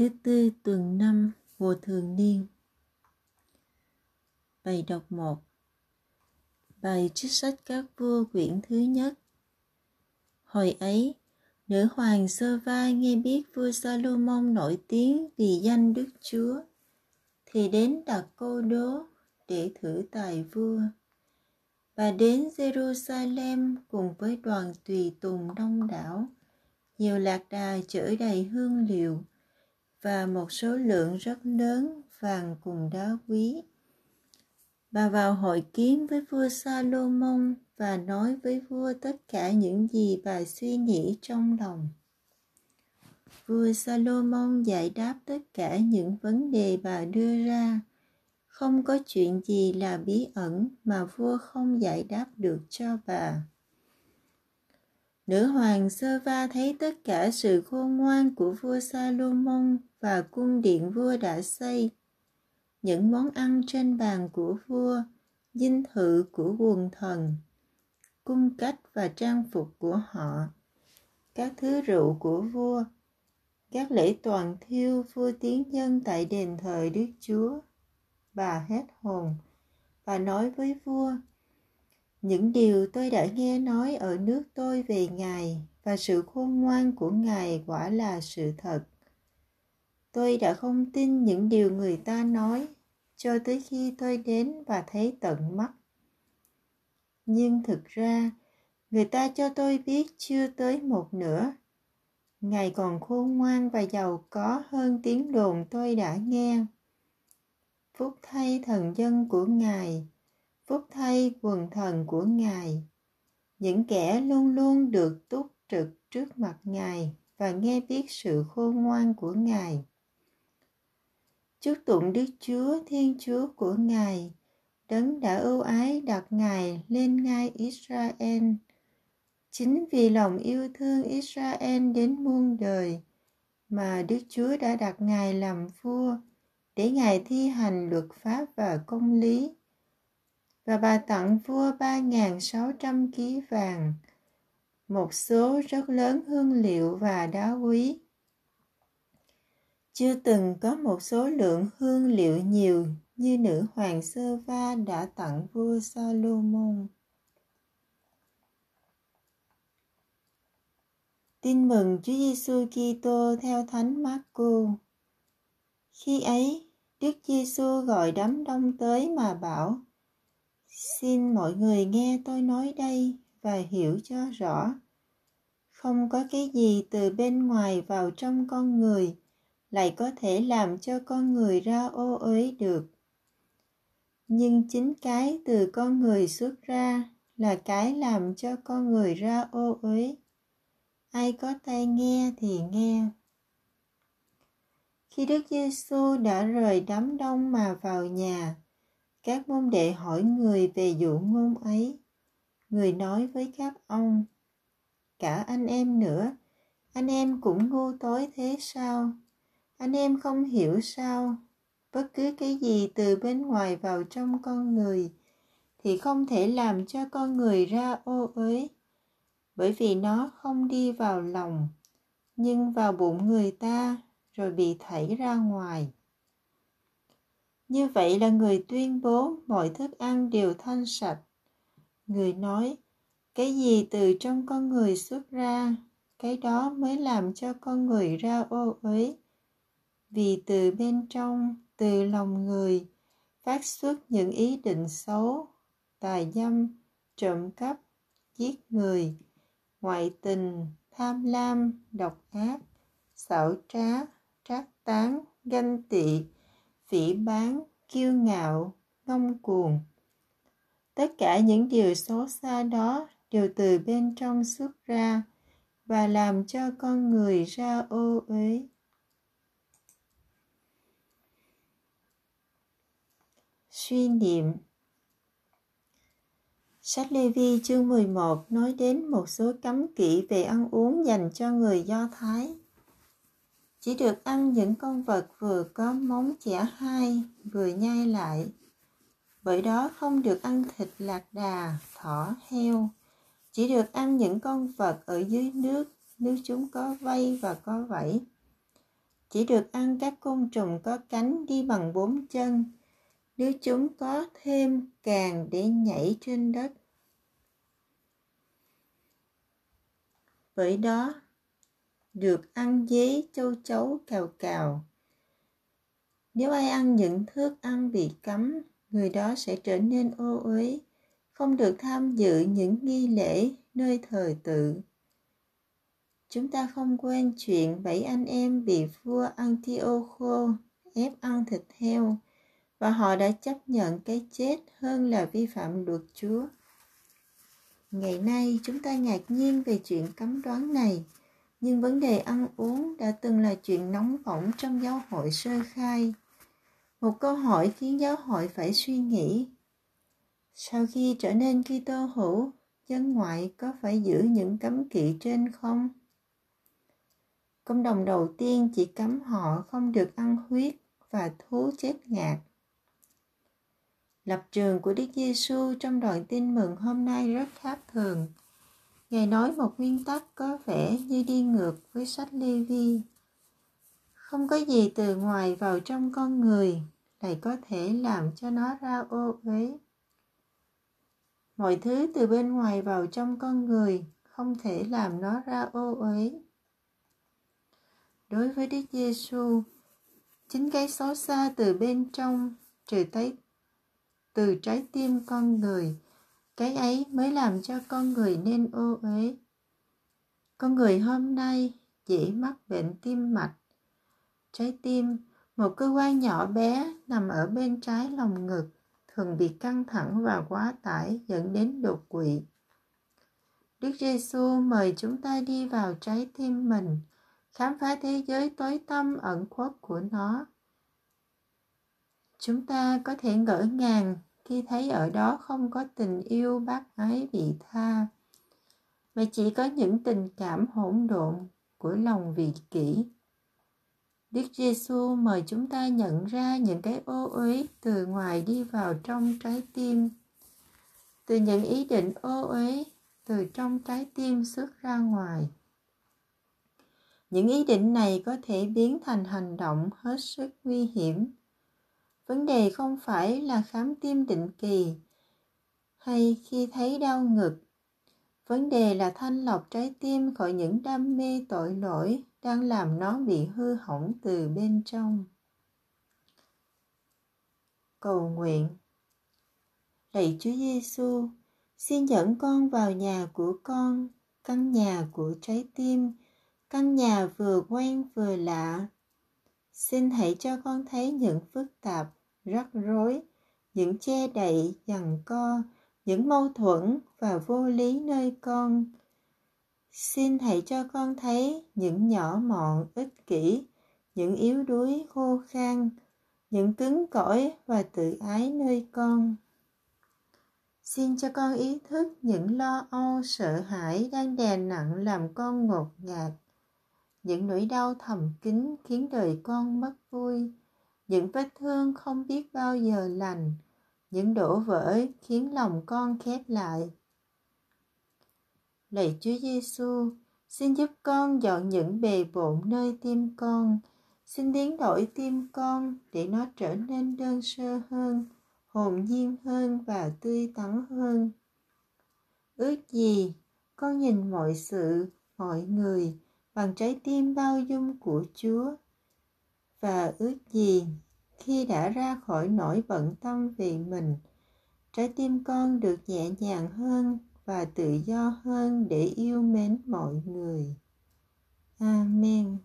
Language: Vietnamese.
Thứ tư tuần năm mùa thường niên. Bài đọc 1 Bài trích sách các vua quyển thứ nhất. Hồi ấy, nữ hoàng Sơ Va nghe biết vua Salomon nổi tiếng vì danh Đức Chúa, thì đến đặt cô đố để thử tài vua. Bà đến Jerusalem cùng với đoàn tùy tùng đông đảo, nhiều lạc đà chở đầy hương liệu, và một số lượng rất lớn vàng cùng đá quý. Bà vào hội kiến với vua Salomon và nói với vua tất cả những gì bà suy nghĩ trong lòng. Vua Salomon giải đáp tất cả những vấn đề bà đưa ra. Không có chuyện gì là bí ẩn mà vua không giải đáp được cho bà. Nữ hoàng Sơ Va thấy tất cả sự khôn ngoan của vua Salomon và cung điện vua đã xây. Những món ăn trên bàn của vua, dinh thự của quần thần, cung cách và trang phục của họ, các thứ rượu của vua, các lễ toàn thiêu vua tiến nhân tại đền thờ Đức Chúa. Bà hết hồn, bà nói với vua, những điều tôi đã nghe nói ở nước tôi về Ngài và sự khôn ngoan của Ngài quả là sự thật. Tôi đã không tin những điều người ta nói cho tới khi tôi đến và thấy tận mắt. Nhưng thực ra, người ta cho tôi biết chưa tới một nửa. Ngài còn khôn ngoan và giàu có hơn tiếng đồn tôi đã nghe. Phúc thay thần dân của Ngài, phúc thay quần thần của Ngài. Những kẻ luôn luôn được túc trực trước mặt Ngài và nghe biết sự khôn ngoan của Ngài. Chúc tụng Đức Chúa Thiên Chúa của Ngài, đấng đã ưu ái đặt Ngài lên ngai Israel. Chính vì lòng yêu thương Israel đến muôn đời mà Đức Chúa đã đặt Ngài làm vua để Ngài thi hành luật pháp và công lý. Và bà tặng vua 3.600 ký vàng, một số rất lớn hương liệu và đá quý chưa từng có một số lượng hương liệu nhiều như nữ hoàng sơ va đã tặng vua Salomon. Tin mừng Chúa Giêsu Kitô theo Thánh Marco. Khi ấy, Đức Giêsu gọi đám đông tới mà bảo: Xin mọi người nghe tôi nói đây và hiểu cho rõ. Không có cái gì từ bên ngoài vào trong con người, lại có thể làm cho con người ra ô uế được. Nhưng chính cái từ con người xuất ra là cái làm cho con người ra ô uế. Ai có tai nghe thì nghe. Khi đức giêsu đã rời đám đông mà vào nhà các môn đệ hỏi người về dụ ngôn ấy. Người nói với các ông, cả anh em nữa, anh em cũng ngu tối thế sao? Anh em không hiểu sao? Bất cứ cái gì từ bên ngoài vào trong con người thì không thể làm cho con người ra ô uế. Bởi vì nó không đi vào lòng, nhưng vào bụng người ta rồi bị thảy ra ngoài như vậy là người tuyên bố mọi thức ăn đều thanh sạch. Người nói, cái gì từ trong con người xuất ra, cái đó mới làm cho con người ra ô uế. Vì từ bên trong, từ lòng người, phát xuất những ý định xấu, tài dâm, trộm cắp, giết người, ngoại tình, tham lam, độc ác, xảo trá, trác tán, ganh tị phỉ bán, kiêu ngạo, ngông cuồng. Tất cả những điều xấu xa đó đều từ bên trong xuất ra và làm cho con người ra ô uế. Suy niệm. Sách Lê Vi chương 11 nói đến một số cấm kỵ về ăn uống dành cho người Do Thái. Chỉ được ăn những con vật vừa có móng chẻ hai, vừa nhai lại. Bởi đó không được ăn thịt lạc đà, thỏ, heo. Chỉ được ăn những con vật ở dưới nước, nếu chúng có vây và có vảy. chỉ được ăn các côn trùng có cánh đi bằng bốn chân nếu chúng có thêm càng để nhảy trên đất bởi đó được ăn dế châu chấu cào cào. Nếu ai ăn những thức ăn bị cấm người đó sẽ trở nên ô uế không được tham dự những nghi lễ nơi thờ tự. Chúng ta không quên chuyện bảy anh em bị vua Antiocho ép ăn thịt heo và họ đã chấp nhận cái chết hơn là vi phạm luật Chúa. Ngày nay chúng ta ngạc nhiên về chuyện cấm đoán này, nhưng vấn đề ăn uống đã từng là chuyện nóng bỏng trong giáo hội sơ khai. Một câu hỏi khiến giáo hội phải suy nghĩ. Sau khi trở nên Kitô hữu, dân ngoại có phải giữ những cấm kỵ trên không? Công đồng đầu tiên chỉ cấm họ không được ăn huyết và thú chết ngạt. Lập trường của Đức Giêsu trong đoạn tin mừng hôm nay rất khác thường. Ngài nói một nguyên tắc có vẻ như đi ngược với sách Lê Vi. Không có gì từ ngoài vào trong con người lại có thể làm cho nó ra ô uế. Mọi thứ từ bên ngoài vào trong con người không thể làm nó ra ô uế. Đối với Đức Giêsu, chính cái xấu xa từ bên trong trừ tới từ trái tim con người cái ấy mới làm cho con người nên ô uế. Con người hôm nay dễ mắc bệnh tim mạch trái tim. Một cơ quan nhỏ bé nằm ở bên trái lồng ngực thường bị căng thẳng và quá tải dẫn đến đột quỵ. Đức Giêsu mời chúng ta đi vào trái tim mình, khám phá thế giới tối tăm ẩn khuất của nó. Chúng ta có thể ngỡ ngàng khi thấy ở đó không có tình yêu bác ái vị tha mà chỉ có những tình cảm hỗn độn của lòng vị kỷ Đức Giêsu mời chúng ta nhận ra những cái ô uế từ ngoài đi vào trong trái tim. Từ những ý định ô uế từ trong trái tim xuất ra ngoài. Những ý định này có thể biến thành hành động hết sức nguy hiểm vấn đề không phải là khám tim định kỳ hay khi thấy đau ngực. Vấn đề là thanh lọc trái tim khỏi những đam mê tội lỗi đang làm nó bị hư hỏng từ bên trong. Cầu nguyện. Lạy chúa giêsu, xin dẫn con vào nhà của con, căn nhà của trái tim, căn nhà vừa quen vừa lạ. Xin hãy cho con thấy những phức tạp rắc rối, những che đậy, giằng co, những mâu thuẫn và vô lý nơi con. Xin hãy cho con thấy những nhỏ mọn, ích kỷ, những yếu đuối, khô khan, những cứng cỏi và tự ái nơi con. Xin cho con ý thức những lo âu, sợ hãi đang đè nặng làm con ngột ngạt, những nỗi đau thầm kín khiến đời con mất vui những vết thương không biết bao giờ lành, những đổ vỡ khiến lòng con khép lại. Lạy Chúa Giêsu, xin giúp con dọn những bề bộn nơi tim con, xin biến đổi tim con để nó trở nên đơn sơ hơn, hồn nhiên hơn và tươi tắn hơn. Ước gì con nhìn mọi sự, mọi người bằng trái tim bao dung của Chúa và ước gì khi đã ra khỏi nỗi bận tâm vì mình, trái tim con được nhẹ nhàng hơn và tự do hơn để yêu mến mọi người. Amen.